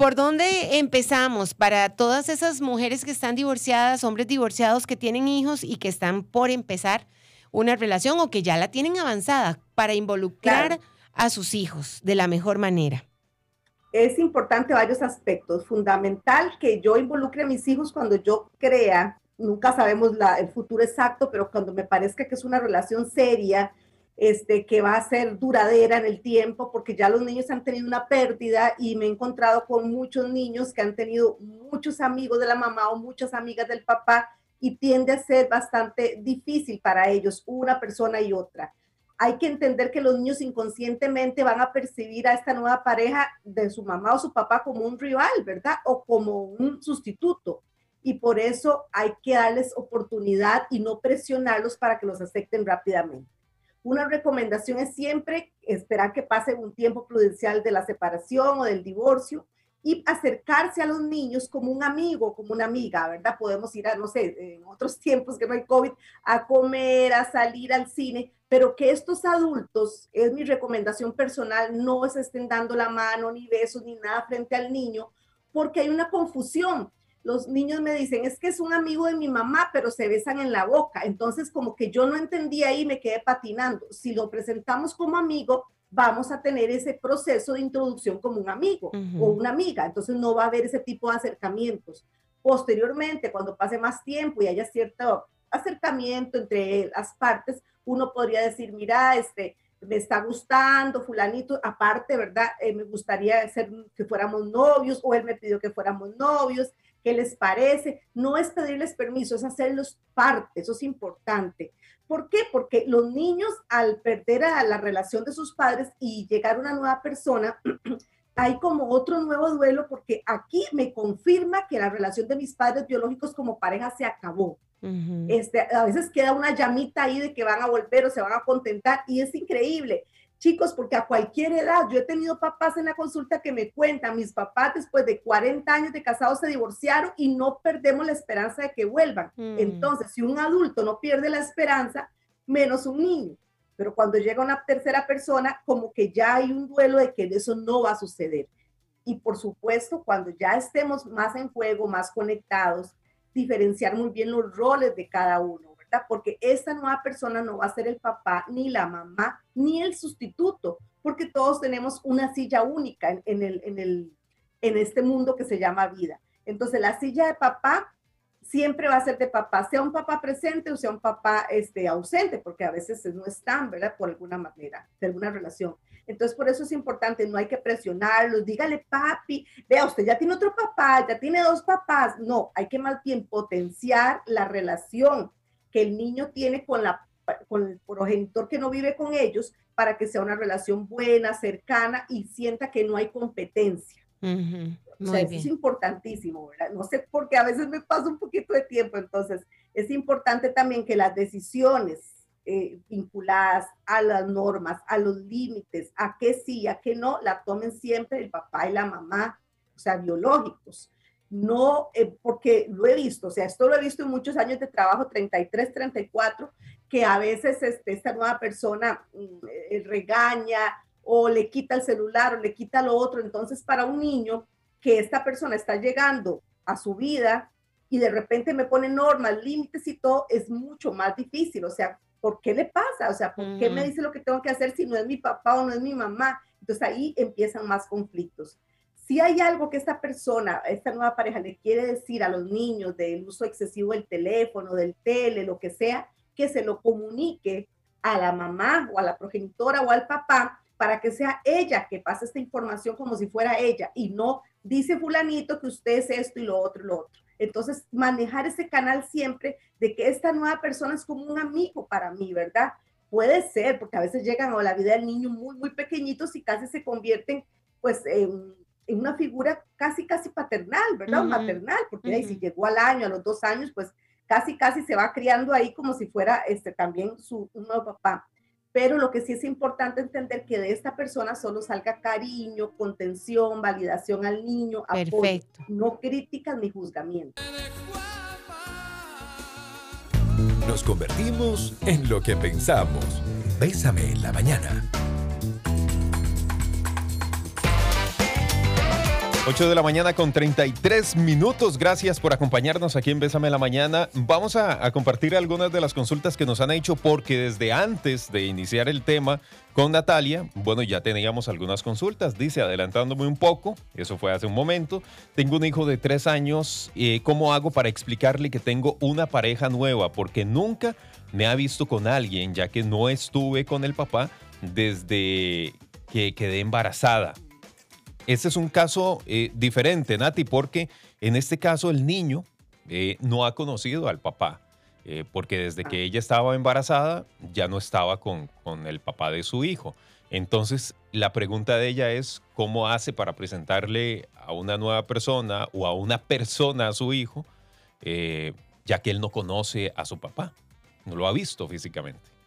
¿Por dónde empezamos para todas esas mujeres que están divorciadas, hombres divorciados que tienen hijos y que están por empezar una relación o que ya la tienen avanzada para involucrar a sus hijos de la mejor manera? Es importante varios aspectos. Fundamental que yo involucre a mis hijos cuando yo crea, nunca sabemos el futuro exacto, pero cuando me parezca que es una relación seria, este, que va a ser duradera en el tiempo, porque ya los niños han tenido una pérdida y me he encontrado con muchos niños que han tenido muchos amigos de la mamá o muchas amigas del papá y tiende a ser bastante difícil para ellos, una persona y otra. Hay que entender que los niños inconscientemente van a percibir a esta nueva pareja de su mamá o su papá como un rival, ¿verdad? O como un sustituto. Y por eso hay que darles oportunidad y no presionarlos para que los acepten rápidamente. Una recomendación es siempre esperar que pase un tiempo prudencial de la separación o del divorcio y acercarse a los niños como un amigo, como una amiga, ¿verdad? Podemos ir a, no sé, en otros tiempos que no hay COVID, a comer, a salir al cine, pero que estos adultos, es mi recomendación personal, no se estén dando la mano, ni besos, ni nada frente al niño, porque hay una confusión los niños me dicen, es que es un amigo de mi mamá, pero se besan en la boca. Entonces, como que yo no entendía y me quedé patinando. Si lo presentamos como amigo, vamos a tener ese proceso de introducción como un amigo o una amiga. Entonces, no va a haber ese tipo de acercamientos. Posteriormente, cuando pase más tiempo y haya cierto acercamiento entre las partes, uno podría decir, mira, este, me está gustando, fulanito, aparte, ¿verdad? Eh, me gustaría ser, que fuéramos novios o él me pidió que fuéramos novios qué les parece. No es pedirles permiso, es hacerlos parte, eso es importante. ¿Por qué? Porque los niños al perder a la relación de sus padres y llegar una nueva persona, hay como otro nuevo duelo porque aquí me confirma que la relación de mis padres biológicos como pareja se acabó. este, a veces queda una llamita ahí de que van a volver o se van a contentar y es increíble. Chicos, porque a cualquier edad, yo he tenido papás en la consulta que me cuentan, mis papás después de 40 años de casados se divorciaron y no perdemos la esperanza de que vuelvan. Mm. Entonces, si un adulto no pierde la esperanza, menos un niño. Pero cuando llega una tercera persona, como que ya hay un duelo de que eso no va a suceder. Y por supuesto, cuando ya estemos más en juego, más conectados, diferenciar muy bien los roles de cada uno porque esa nueva persona no va a ser el papá, ni la mamá, ni el sustituto, porque todos tenemos una silla única en, el, en, el, en este mundo que se llama vida. Entonces, la silla de papá siempre va a ser de papá, sea un papá presente o sea un papá este, ausente, porque a veces no están, ¿verdad? Por alguna manera, de alguna relación. Entonces, por eso es importante, no hay que presionarlos, dígale, papi, vea, usted ya tiene otro papá, ya tiene dos papás. No, hay que más bien potenciar la relación que el niño tiene con, la, con el progenitor que no vive con ellos para que sea una relación buena, cercana y sienta que no hay competencia. o sea, eso es importantísimo, ¿verdad? No sé por qué a veces me pasa un poquito de tiempo, entonces es importante también que las decisiones eh, vinculadas a las normas, a los límites, a qué sí, a qué no, la tomen siempre el papá y la mamá, o sea, biológicos no, eh, porque lo he visto, o sea, esto lo he visto en muchos años de trabajo, 33, 34, que a veces este, esta nueva persona mm, eh, regaña o le quita el celular o le quita lo otro. Entonces, para un niño que esta persona está llegando a su vida y de repente me pone normas, límites y todo, es mucho más difícil. O sea, ¿por qué le pasa? O sea, ¿por qué me dice lo que tengo que hacer si no es mi papá o no es mi mamá? Entonces ahí empiezan más conflictos si hay algo que esta persona, esta nueva pareja le quiere decir a los niños del uso excesivo del teléfono, del tele, lo que sea, que se lo comunique a la mamá o a la progenitora o al papá para que sea ella que pase esta información como si fuera ella y no dice fulanito que usted es esto y lo otro y lo otro. Entonces, manejar ese canal siempre de que esta nueva persona es como un amigo para mí, ¿verdad? Puede ser, porque a veces llegan a la vida del niño muy, muy pequeñitos y casi se convierten pues en en una figura casi, casi paternal, ¿verdad? Maternal, porque ahí si llegó al año, a los dos años, pues casi, casi se va criando ahí como si fuera este, también su nuevo papá. Pero lo que sí es importante entender que de esta persona solo salga cariño, contención, validación al niño, apoyo, no críticas ni juzgamiento. Nos convertimos en lo que pensamos. Bésame en la mañana. 8 de la mañana con 33 minutos. Gracias por acompañarnos aquí en Bésame la Mañana. Vamos a, compartir algunas de las consultas que nos han hecho porque desde antes de iniciar el tema con Natalia, bueno, ya teníamos algunas consultas. Dice, adelantándome un poco, eso fue hace un momento, tengo un hijo de tres años. Eh, ¿Cómo hago para explicarle que tengo una pareja nueva? Porque nunca me ha visto con alguien, ya que no estuve con el papá desde que quedé embarazada. Este es un caso eh, diferente, Nati, porque en este caso el niño eh, no ha conocido al papá, eh, porque desde que ella estaba embarazada ya no estaba con, con, el papá de su hijo. Entonces, la pregunta de ella es, ¿cómo hace para presentarle a una nueva persona o a una persona a su hijo, ya que él no conoce a su papá, no lo ha visto físicamente?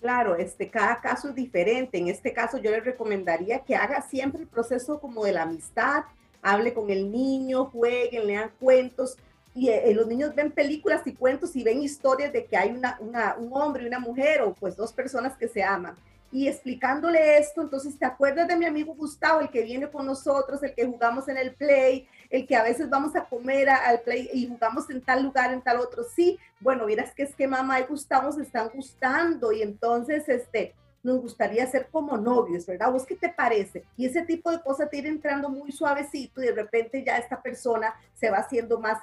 Claro, este, cada caso es diferente. En este caso yo le recomendaría que haga siempre el proceso como de la amistad, hable con el niño, jueguen, lean cuentos. Y eh, los niños ven películas y cuentos y ven historias de que hay una, un hombre y una mujer o pues dos personas que se aman y explicándole esto, entonces te acuerdas de mi amigo Gustavo, el que viene con nosotros, el que jugamos en el play, el que a veces vamos a comer al play y jugamos en tal lugar, en tal otro. Sí, bueno, vieras que es que mamá y Gustavo se están gustando y entonces este nos gustaría ser como novios, ¿verdad? ¿Vos qué te parece? Y ese tipo de cosas te ir entrando muy suavecito y de repente ya esta persona se va haciendo más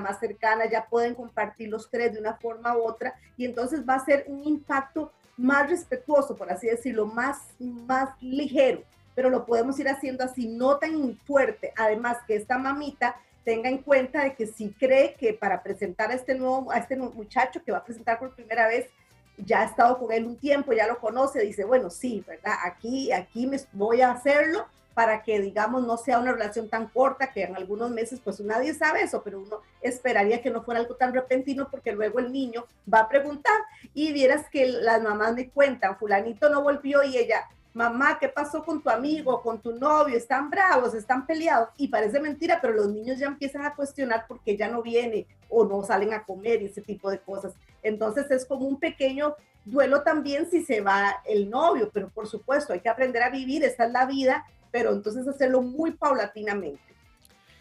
más cercana, ya pueden compartir los tres de una forma u otra y entonces va a ser un impacto más respetuoso, por así decirlo, más, más ligero, pero lo podemos ir haciendo así, no tan fuerte. Además, que esta mamita tenga en cuenta de que si cree que para presentar a este nuevo, a este muchacho que va a presentar por primera vez, ya ha estado con él un tiempo, ya lo conoce, dice, bueno, sí, ¿verdad? Aquí, aquí me voy a hacerlo, para que, digamos, no sea una relación tan corta, que en algunos meses, pues nadie sabe eso, pero uno esperaría que no fuera algo tan repentino, porque luego el niño va a preguntar y vieras que las mamás me cuentan, fulanito no volvió y ella, mamá, ¿qué pasó con tu amigo, con tu novio? Están bravos, están peleados. Y parece mentira, pero los niños ya empiezan a cuestionar por qué ya no viene o no salen a comer y ese tipo de cosas. Entonces es como un pequeño duelo también si se va el novio, pero por supuesto hay que aprender a vivir, esta es la vida pero entonces hacerlo muy paulatinamente.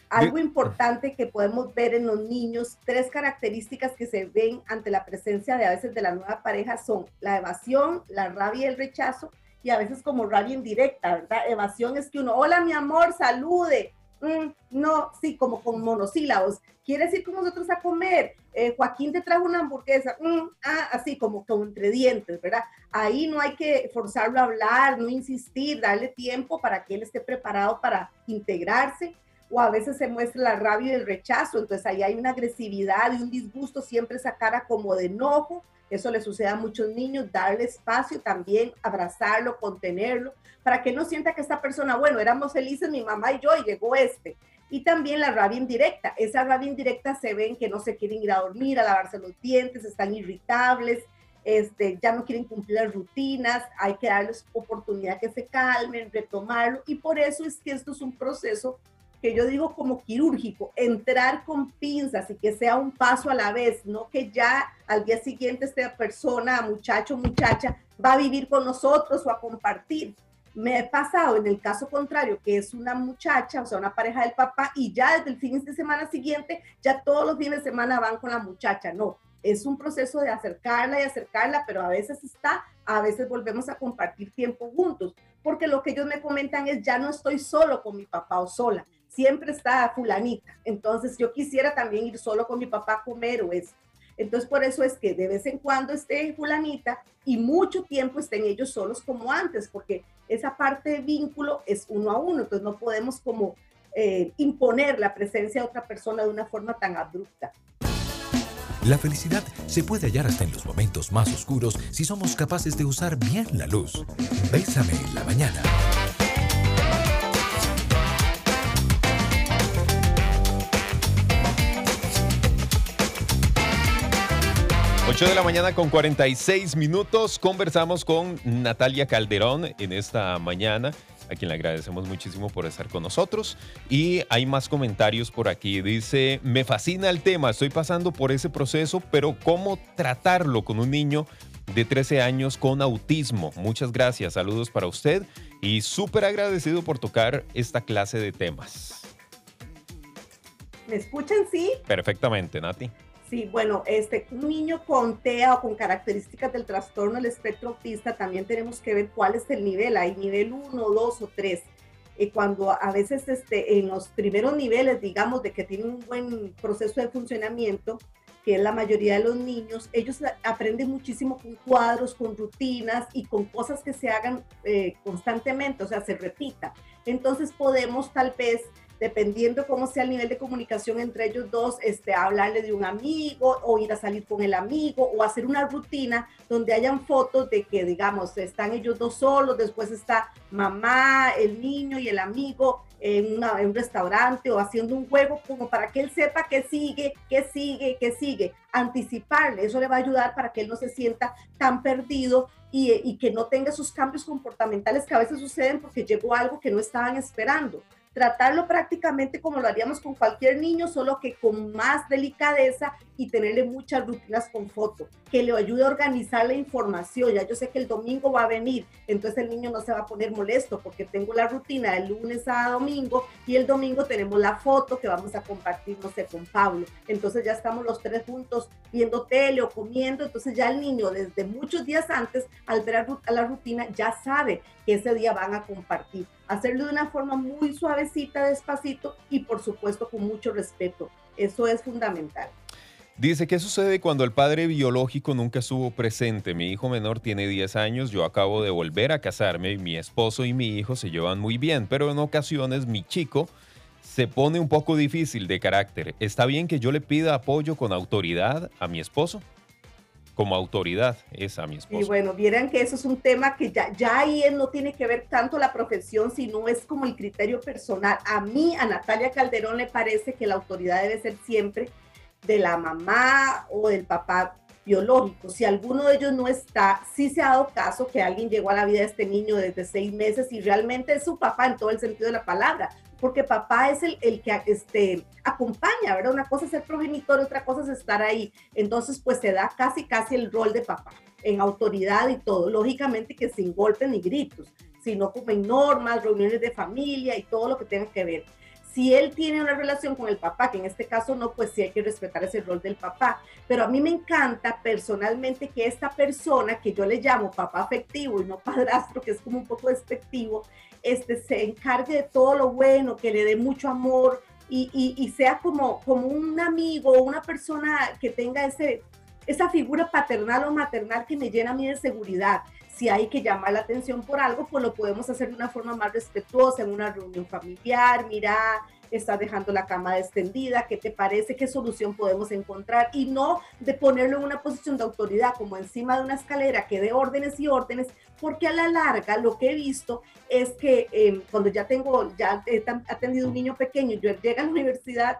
Algo importante que podemos ver en los niños, tres características que se ven ante la presencia de a veces de la nueva pareja son la evasión, la rabia y el rechazo, y a veces como rabia indirecta, ¿verdad? Evasión es que uno, hola mi amor, salude, Mm, no, sí, como con monosílabos. ¿Quieres ir con nosotros a comer? Eh, Joaquín te trajo una hamburguesa. Mm, ah, así como, como entre dientes, ¿verdad? Ahí no hay que forzarlo a hablar, no insistir, darle tiempo para que él esté preparado para integrarse. O a veces se muestra la rabia y el rechazo. Entonces ahí hay una agresividad y un disgusto, siempre esa cara como de enojo eso le sucede a muchos niños, darle espacio también, abrazarlo, contenerlo, para que no sienta que esta persona, bueno, éramos felices mi mamá y yo y llegó este. Y también la rabia indirecta. Esa rabia indirecta se ven que no se quieren ir a dormir, a lavarse los dientes, están irritables, este, ya no quieren cumplir las rutinas, hay que darles oportunidad que se calmen, retomarlo. Y por eso es que esto es un proceso que yo digo como quirúrgico, entrar con pinzas y que sea un paso a la vez, no que ya al día siguiente esta persona, muchacho, muchacha, va a vivir con nosotros o a compartir. Me ha pasado en el caso contrario, que es una muchacha, o sea, una pareja del papá, y ya desde el fin de semana siguiente, ya todos los fines de semana van con la muchacha. No, es un proceso de acercarla y acercarla, pero a veces está, a veces volvemos a compartir tiempo juntos, porque lo que ellos me comentan es, ya no estoy solo con mi papá o sola, siempre está fulanita. Entonces yo quisiera también ir solo con mi papá a comer o eso. Entonces por eso es que de vez en cuando esté fulanita y mucho tiempo estén ellos solos como antes, porque esa parte de vínculo es uno a uno, entonces no podemos como eh, imponer la presencia de otra persona de una forma tan abrupta. La felicidad se puede hallar hasta en los momentos más oscuros si somos capaces de usar bien la luz. Bésame en la mañana. 8 de la mañana con 46 minutos. Conversamos con Natalia Calderón en esta mañana, a quien le agradecemos muchísimo por estar con nosotros. Y hay más comentarios por aquí. Dice, me fascina el tema, estoy pasando por ese proceso, pero ¿cómo tratarlo con un niño de 13 años con autismo. Muchas gracias, saludos para usted y súper agradecido por tocar esta clase de temas. ¿Me escuchan, sí? Perfectamente, Nati. Sí, bueno, este, un niño con TEA o con características del trastorno del espectro autista, también tenemos que ver cuál es el nivel. Hay nivel 1, 2 o 3. Y cuando a veces este, en los primeros niveles, digamos, de que tienen un buen proceso de funcionamiento, que es la mayoría de los niños, ellos aprenden muchísimo con cuadros, con rutinas y con cosas que se hagan eh, constantemente, o sea, se repita. Entonces podemos tal vez dependiendo cómo sea el nivel de comunicación entre ellos dos, este, hablarle de un amigo o ir a salir con el amigo o hacer una rutina donde hayan fotos de que, digamos, están ellos dos solos, después está mamá, el niño y el amigo en, un restaurante o haciendo un juego como para que él sepa que sigue, que sigue, que sigue. Anticiparle, eso le va a ayudar para que él no se sienta tan perdido y, y que no tenga esos cambios comportamentales que a veces suceden porque llegó algo que no estaban esperando tratarlo prácticamente como lo haríamos con cualquier niño, solo que con más delicadeza y tenerle muchas rutinas con foto, que le ayude a organizar la información. Ya yo sé que el domingo va a venir, entonces el niño no se va a poner molesto porque tengo la rutina de lunes a domingo y el domingo tenemos la foto que vamos a compartir, no sé, con Pablo. Entonces ya estamos los tres juntos viendo tele o comiendo, entonces ya el niño desde muchos días antes, al ver a la rutina, ya sabe que ese día van a compartir. Hacerlo de una forma muy suavecita, despacito y por supuesto con mucho respeto. Eso es fundamental. Dice, ¿qué sucede cuando el padre biológico nunca estuvo presente? Mi hijo menor tiene 10 años, yo acabo de volver a casarme y mi esposo y mi hijo se llevan muy bien, pero en ocasiones mi chico se pone un poco difícil de carácter. ¿Está bien que yo le pida apoyo con autoridad a mi esposo? Como autoridad es a mi esposo. Y bueno, vieran que eso es un tema que ya, ya ahí no tiene que ver tanto la profesión, sino es como el criterio personal. A mí, a Natalia Calderón, le parece que la autoridad debe ser siempre de la mamá o del papá biológico. Si alguno de ellos no está, sí se ha dado caso que alguien llegó a la vida de este niño desde seis meses y realmente es su papá en todo el sentido de la palabra, porque papá es el, el que este, acompaña, ¿verdad? Una cosa es ser progenitor, otra cosa es estar ahí. Entonces, pues se da casi, casi el rol de papá en autoridad y todo, lógicamente que sin golpes ni gritos, sino como en normas, reuniones de familia y todo lo que tenga que ver si él tiene una relación con el papá, que en este caso no, pues sí hay que respetar ese rol del papá. Pero a mí me encanta personalmente que esta persona, que yo le llamo papá afectivo y no padrastro, que es como un poco despectivo, este, se encargue de todo lo bueno, que le dé mucho amor y, y, sea como, como un amigo, una persona que tenga ese, esa figura paternal o maternal que me llena a mí de seguridad. Si hay que llamar la atención por algo, pues lo podemos hacer de una forma más respetuosa, en una reunión familiar, mira, estás dejando la cama extendida, ¿qué te parece? ¿Qué solución podemos encontrar? Y no de ponerlo en una posición de autoridad como encima de una escalera que dé órdenes y órdenes, porque a la larga lo que he visto es que em, cuando ya tengo, ya he atendido un niño pequeño, yo llega a la universidad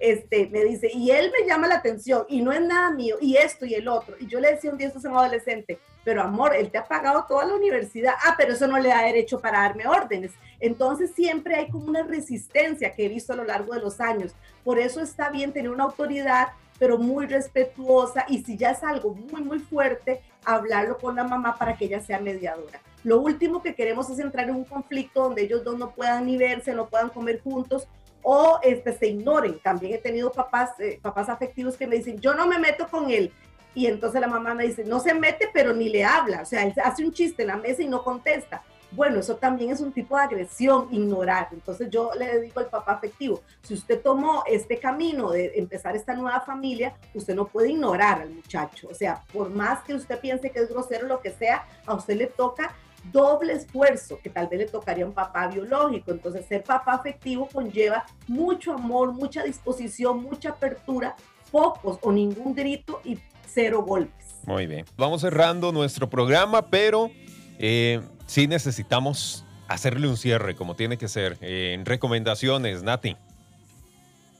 este, me dice, y él me llama la atención y no es nada mío, y esto y el otro. Y yo le decía un día, esto es un adolescente, pero amor, él te ha pagado toda la universidad, ah, pero eso no le da derecho para darme órdenes. Entonces siempre hay como una resistencia que he visto a lo largo de los años. Por eso está bien tener una autoridad, pero muy respetuosa, y si ya es algo muy, muy fuerte, hablarlo con la mamá para que ella sea mediadora. Lo último que queremos es entrar en un conflicto donde ellos dos no puedan ni verse, no puedan comer juntos, o este, se ignoren. También he tenido papás, eh, papás afectivos que me dicen, yo no me meto con él. Y entonces la mamá me dice, no se mete, pero ni le habla. O sea, él hace un chiste en la mesa y no contesta. Bueno, eso también es un tipo de agresión, ignorar. Entonces yo le digo al papá afectivo, si usted tomó este camino de empezar esta nueva familia, usted no puede ignorar al muchacho. O sea, por más que usted piense que es grosero, lo que sea, a usted le toca doble esfuerzo que tal vez le tocaría un papá biológico. Entonces, ser papá afectivo conlleva mucho amor, mucha disposición, mucha apertura, pocos o ningún grito y cero golpes. Muy bien. Vamos cerrando nuestro programa, pero eh, sí necesitamos hacerle un cierre como tiene que ser. en recomendaciones, Nati.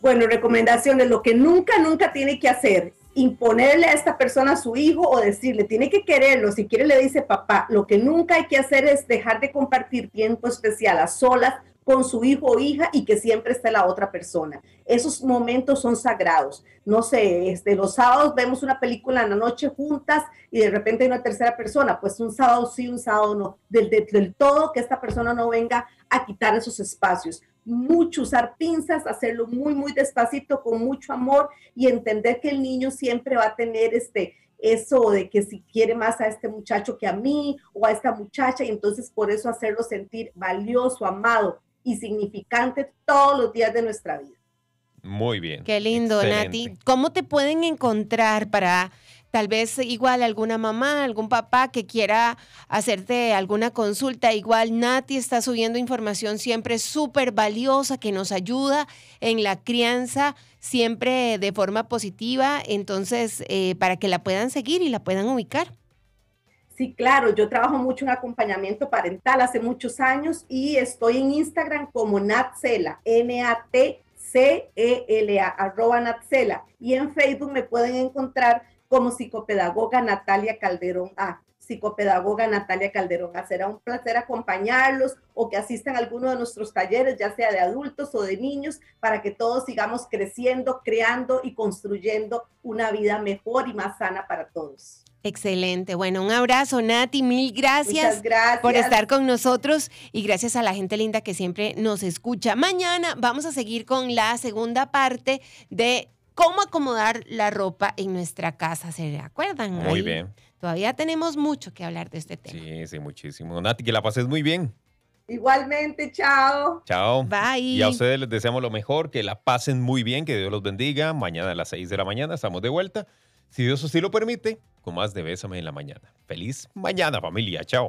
Bueno, recomendaciones, lo que nunca, nunca tiene que hacer imponerle a esta persona a su hijo o decirle, tiene que quererlo, si quiere le dice papá, lo que nunca hay que hacer es dejar de compartir tiempo especial a solas con su hijo o hija y que siempre esté la otra persona. Esos momentos son sagrados. No sé, este, los sábados vemos una película en la noche juntas y de repente hay una tercera persona, pues un sábado sí, un sábado no. Del, del, todo que esta persona no venga a quitar esos espacios. Mucho usar pinzas, hacerlo muy, muy despacito, con mucho amor y entender que el niño siempre va a tener este, eso de que si quiere más a este muchacho que a mí o a esta muchacha y entonces por eso hacerlo sentir valioso, amado y significante todos los días de nuestra vida. Muy bien. Qué lindo, Nati. ¿Cómo te pueden encontrar para tal vez igual alguna mamá, algún papá que quiera hacerte alguna consulta? Igual Nati está subiendo información siempre súper valiosa que nos ayuda en la crianza, siempre de forma positiva. Entonces, eh, para que la puedan seguir y la puedan ubicar. Sí, claro, yo trabajo mucho en acompañamiento parental hace muchos años y estoy en Instagram como Natsela, N-A-T-C-E-L-A, arroba Natsela. Y en Facebook me pueden encontrar como psicopedagoga Natalia Calderón A. Psicopedagoga Natalia Calderón. Será un placer acompañarlos o que asistan a alguno de nuestros talleres, ya sea de adultos o de niños, para que todos sigamos creciendo, creando y construyendo una vida mejor y más sana para todos. Excelente. Bueno, un abrazo, Nati. Mil gracias, gracias, por estar con nosotros y gracias a la gente linda que siempre nos escucha. Mañana vamos a seguir con la segunda parte de cómo acomodar la ropa en nuestra casa. ¿Se acuerdan? Muy bien. Todavía tenemos mucho que hablar de este tema. Sí, sí, muchísimo. Nati, que la pases muy bien. Igualmente, chao. Chao. Bye. Y a ustedes les deseamos lo mejor, que la pasen muy bien, que Dios los bendiga. Mañana a las 6 de la mañana estamos de vuelta si Dios así lo permite, con más de Bésame en la mañana. Feliz mañana familia, chao.